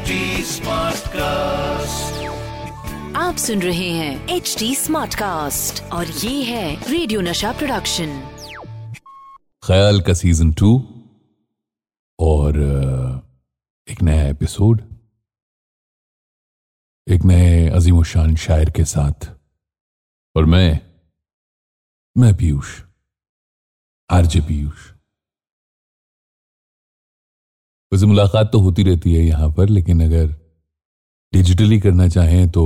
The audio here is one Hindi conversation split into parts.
HD कास्ट आप सुन रहे हैं एच डी स्मार्ट कास्ट और ये है रेडियो नशा प्रोडक्शन ख्याल का सीज़न टू और एक नया एपिसोड एक नए अजीम शान शायर के साथ। और मैं मैं पीयूष आरजे पीयूष। वैसे मुलाकात तो होती रहती है यहाँ पर, लेकिन अगर डिजिटली करना चाहें तो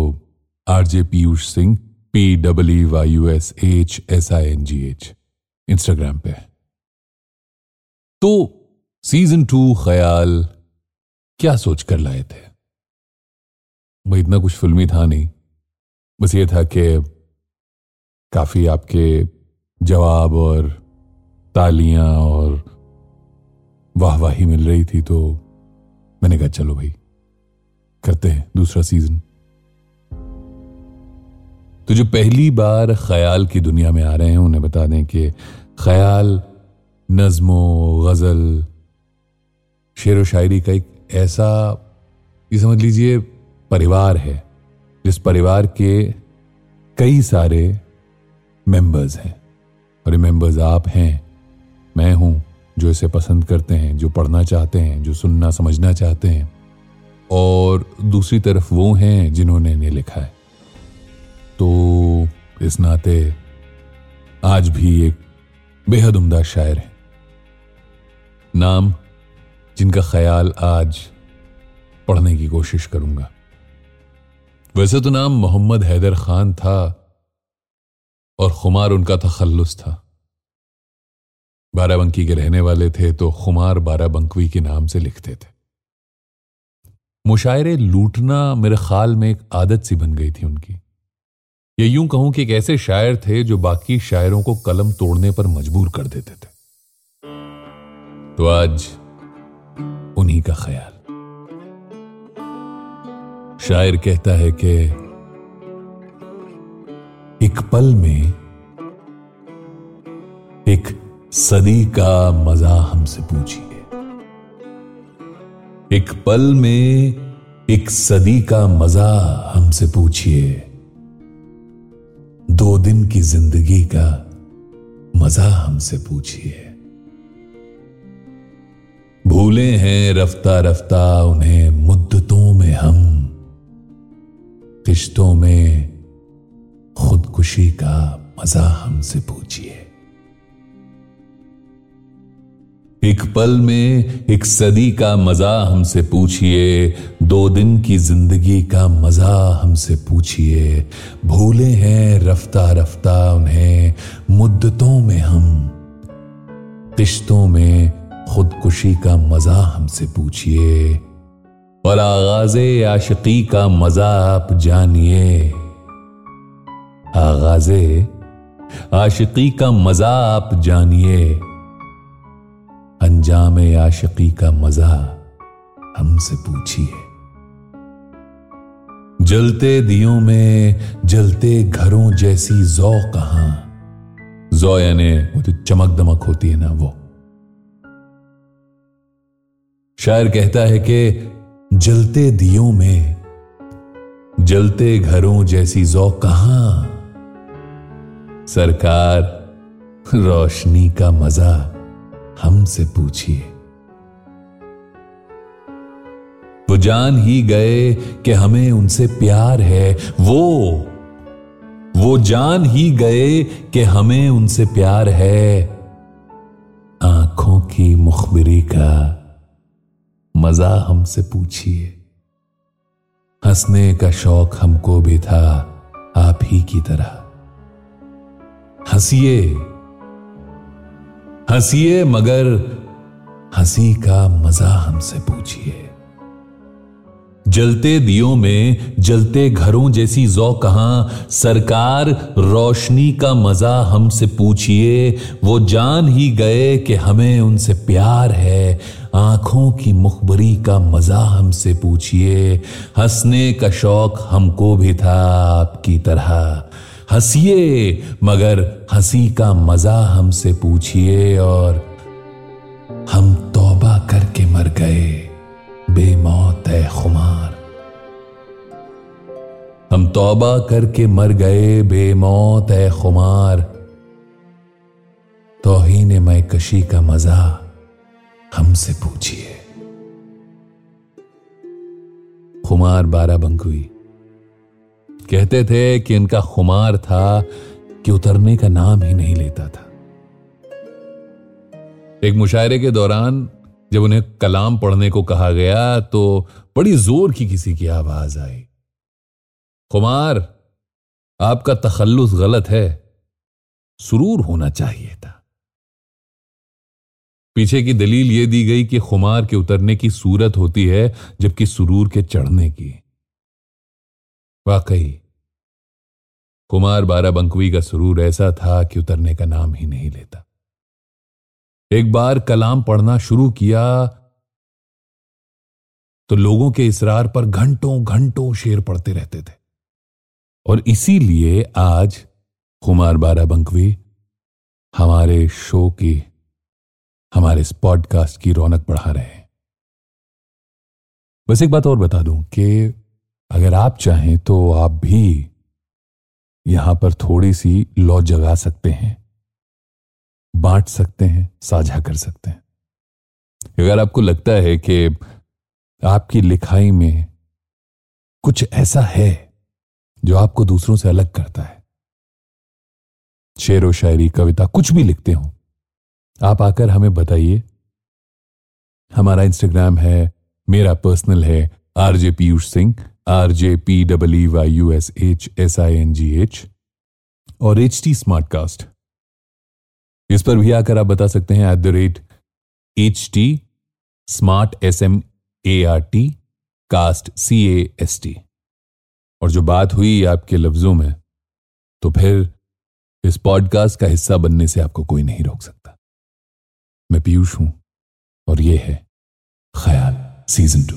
RJ Piyush Singh P W Y U S H S I N G H Instagram पे तो सीज़न टू ख्याल, क्या सोच कर लाए थे? भाई इतना कुछ फिल्मी था नहीं। बस ये था कि काफ़ी आपके जवाब और तालियाँ और वाहवाही मिल रही थी तो मैंने कहा, चलो भाई, करते हैं दूसरा सीज़न तो जो पहली बार ख्याल की दुनिया में आ रहे हैं, उन्हें बता दें कि ख्याल, नज्मो, गज़ल, शेर व शायरी का एक ऐसा, ये समझ लीजिए, परिवार है, जिस परिवार के कई सारे मेंबर्स हैं। और ये मेंबर्स आप हैं, मैं हूँ। जो इसे पसंद करते हैं, जो पढ़ना चाहते हैं, जो सुनना, समझना चाहते हैं। और दूसरी तरफ़ वो हैं जिन्होंने इन्हें लिखा है। तो इस नाते आज भी एक बेहद उम्दा शायर है। नाम जिनका ख्याल आज पढ़ने की कोशिश करूँगा। वैसे तो नाम मोहम्मद हैदर खान था और खुमार उनका तखल्लुस था। बाराबंकी के रहने वाले थे तो खुमार बाराबंकवी के नाम से लिखते थे। मुशायरे लूटना मेरे ख्याल में एक आदत सी बन गई थी उनकी। या यूँ कहूँ कि एक ऐसे शायर थे जो बाकी शायरों को कलम तोड़ने पर मजबूर कर देते थे। तो आज उन्हीं का ख्याल। शायर कहता है कि एक पल में एक सदी का मज़ा हमसे पूछिए। एक पल में एक सदी का मज़ा हमसे पूछिए। दो दिन की ज़िंदगी का मज़ा हमसे पूछिए। भूले हैं रफ्ता रफ्ता उन्हें मुद्दतों में हम किश्तों में खुदकुशी का मज़ा हमसे पूछिए। एक पल में एक सदी का मज़ा हमसे पूछिए, दो दिन की ज़िंदगी का मज़ा हमसे पूछिए। भूले हैं रफ्ता रफ्ता उन्हें, मुद्दतों में हम किश्तों में खुदकुशी का मज़ा हमसे पूछिए। और आगाज़ आशिकी का मज़ा आप जानिए। आगाज़ आशिकी का मज़ा आप जानिए। अंजाम आशिकी का मज़ा हमसे पूछिए। जलते दियों में, जलते घरों जैसी जौ कहाँ? जौ यानी वो जो चमक दमक होती है ना वो। शायर कहता है कि जलते दियों में, जलते घरों जैसी जौ कहाँ? सरकार रोशनी का मज़ा हमसे पूछिए। वो जान ही गए कि हमें उनसे प्यार है। वो वो जान ही गए कि हमें उनसे प्यार है। आँखों की मुखबिरी का मज़ा हमसे पूछिए। हंसने का शौक हमको भी था, आप ही की तरह। हंसिए। हंसिए, मगर हँसी का मज़ा हमसे पूछिए। जलते दियों में, जलते घरों जैसी जौ कहाँ, सरकार रोशनी का मज़ा हमसे पूछिए। वो जान ही गए कि हमें उनसे प्यार है, आँखों की मुखबरी का मज़ा हमसे पूछिए। हंसने का शौक हमको भी था आपकी तरह। हंसिए, मगर हँसी का मज़ा हमसे पूछिए और हम तौबा करके मर गए। बेमौत है खुमार। हम तौबा करके मर गए, बेमौत है खुमार। तोहीन मैं कशी का मज़ा हमसे पूछिए। खुमार बारा बंकुई कहते थे कि इनका खुमार था कि उतरने का नाम ही नहीं लेता था। एक मुशायरे के दौरान जब उन्हें कलाम पढ़ने को कहा गया तो बड़ी ज़ोर की किसी की आवाज़ आई। खुमार, आपका तखल्लुस गलत है। सुरूर होना चाहिए था। पीछे की दलील यह दी गई कि खुमार के उतरने की सूरत होती है जबकि सुरूर के चढ़ने की। वाकई, कुमार बाराबंकवी का सुरूर ऐसा था कि उतरने का नाम ही नहीं लेता। एक बार कलाम पढ़ना शुरू किया तो लोगों के इसरार पर घंटों घंटों शेर पढ़ते रहते थे। और इसीलिए आज कुमार बाराबंकवी हमारे शो की, हमारे इस पॉडकास्ट की रौनक बढ़ा रहे हैं। बस एक बात और बता दूँ कि अगर आप चाहें तो आप भी यहाँ पर थोड़ी सी लौ जगा सकते हैं, बांट सकते हैं, साझा कर सकते हैं। अगर आपको लगता है कि आपकी लिखाई में कुछ ऐसा है जो आपको दूसरों से अलग करता है, शेर व शायरी, कविता, कुछ भी लिखते हो, आप आकर हमें बताइए। हमारा इंस्टाग्राम है, मेरा पर्सनल है, RJ Piyush Singh. R J P W Y U S H S I N G H और एच टी स्मार्ट कास्ट इस पर भी आकर आप बता सकते हैं at the rate H T smart S M A R T cast C A S T और जो बात हुई आपके लफ्जों में तो फिर इस पॉडकास्ट का हिस्सा बनने से आपको कोई नहीं रोक सकता। मैं पीयूष हूँ और ये है ख्याल सीज़न टू